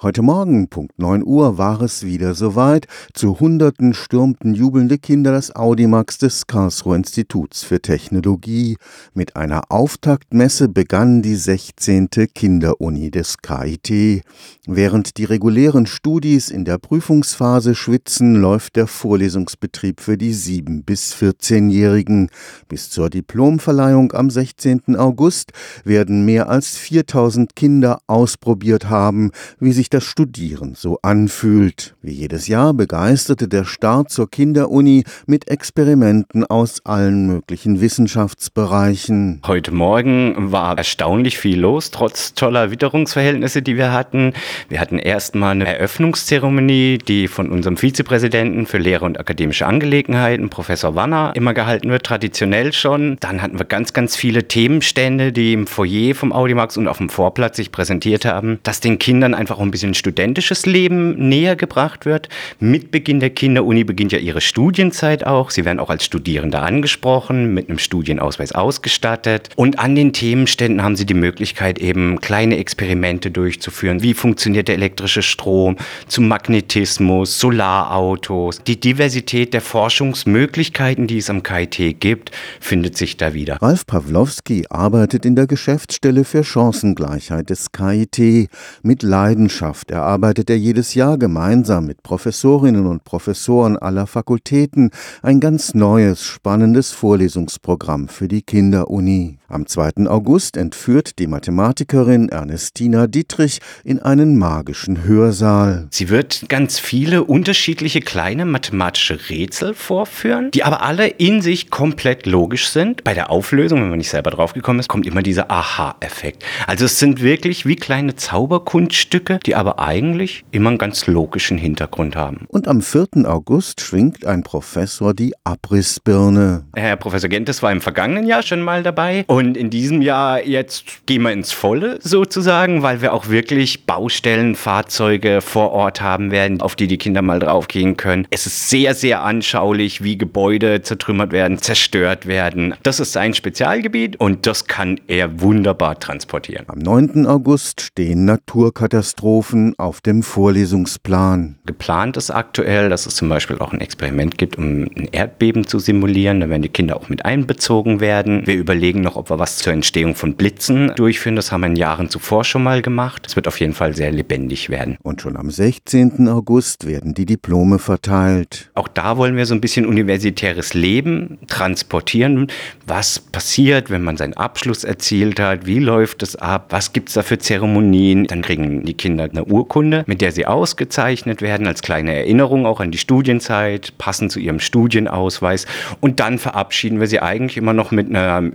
Heute Morgen, Punkt 9 Uhr, war es wieder soweit. Zu Hunderten stürmten jubelnde Kinder das Audimax des Karlsruher Instituts für Technologie. Mit einer Auftaktmesse begann die 16. Kinderuni des KIT. Während die regulären Studis in der Prüfungsphase schwitzen, läuft der Vorlesungsbetrieb für die 7- bis 14-Jährigen. Bis zur Diplomverleihung am 16. August werden mehr als 4000 Kinder ausprobiert haben, wie sich sich das Studieren so anfühlt. Wie jedes Jahr begeisterte der Start zur Kinderuni mit Experimenten aus allen möglichen Wissenschaftsbereichen. Heute Morgen war erstaunlich viel los, trotz toller Witterungsverhältnisse, die wir hatten. Wir hatten erstmal eine Eröffnungszeremonie, die von unserem Vizepräsidenten für Lehre und akademische Angelegenheiten, Professor Wanner, immer gehalten wird, traditionell schon. Dann hatten wir ganz, ganz viele Themenstände, die im Foyer vom Audimax und auf dem Vorplatz sich präsentiert haben, dass den Kindern einfach ein bisschen bisschen studentisches Leben näher gebracht wird. Mit Beginn der Kinderuni beginnt ja ihre Studienzeit auch. Sie werden auch als Studierende angesprochen, mit einem Studienausweis ausgestattet. Und an den Themenständen haben sie die Möglichkeit, eben kleine Experimente durchzuführen. Wie funktioniert der elektrische Strom, zum Magnetismus, Solarautos. Die Diversität der Forschungsmöglichkeiten, die es am KIT gibt, findet sich da wieder. Ralf Pawlowski arbeitet in der Geschäftsstelle für Chancengleichheit des KIT mit Leidenschaft Wissenschaft erarbeitet er jedes Jahr gemeinsam mit Professorinnen und Professoren aller Fakultäten ein ganz neues, spannendes Vorlesungsprogramm für die Kinderuni. Am 2. August entführt die Mathematikerin Ernestina Dietrich in einen magischen Hörsaal. Sie wird ganz viele unterschiedliche kleine mathematische Rätsel vorführen, die aber alle in sich komplett logisch sind. Bei der Auflösung, wenn man nicht selber draufgekommen ist, kommt immer dieser Aha-Effekt. Also es sind wirklich wie kleine Zauberkunststücke, die aber eigentlich immer einen ganz logischen Hintergrund haben. Und am 4. August schwingt ein Professor die Abrissbirne. Herr Professor Gentes war im vergangenen Jahr schon mal dabei. Und in diesem Jahr jetzt gehen wir ins Volle sozusagen, weil wir auch wirklich Baustellen, Fahrzeuge vor Ort haben werden, auf die die Kinder mal draufgehen können. Es ist sehr, sehr anschaulich, wie Gebäude zertrümmert werden, zerstört werden. Das ist sein Spezialgebiet und das kann er wunderbar transportieren. Am 9. August stehen Naturkatastrophen Katastrophen auf dem Vorlesungsplan. Geplant ist aktuell, dass es zum Beispiel auch ein Experiment gibt, um ein Erdbeben zu simulieren. Da werden die Kinder auch mit einbezogen werden. Wir überlegen noch, ob wir was zur Entstehung von Blitzen durchführen. Das haben wir in Jahren zuvor schon mal gemacht. Es wird auf jeden Fall sehr lebendig werden. Und schon am 16. August werden die Diplome verteilt. Auch da wollen wir so ein bisschen universitäres Leben transportieren. Was passiert, wenn man seinen Abschluss erzielt hat? Wie läuft es ab? Was gibt es da für Zeremonien? Dann kriegen die Kinder eine Urkunde, mit der sie ausgezeichnet werden, als kleine Erinnerung auch an die Studienzeit, passend zu ihrem Studienausweis. Und dann verabschieden wir sie eigentlich immer noch mit einem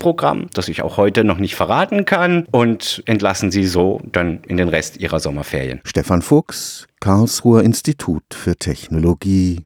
Überraschungsprogramm, das ich auch heute noch nicht verraten kann, und entlassen sie so dann in den Rest ihrer Sommerferien. Stefan Fuchs, Karlsruher Institut für Technologie.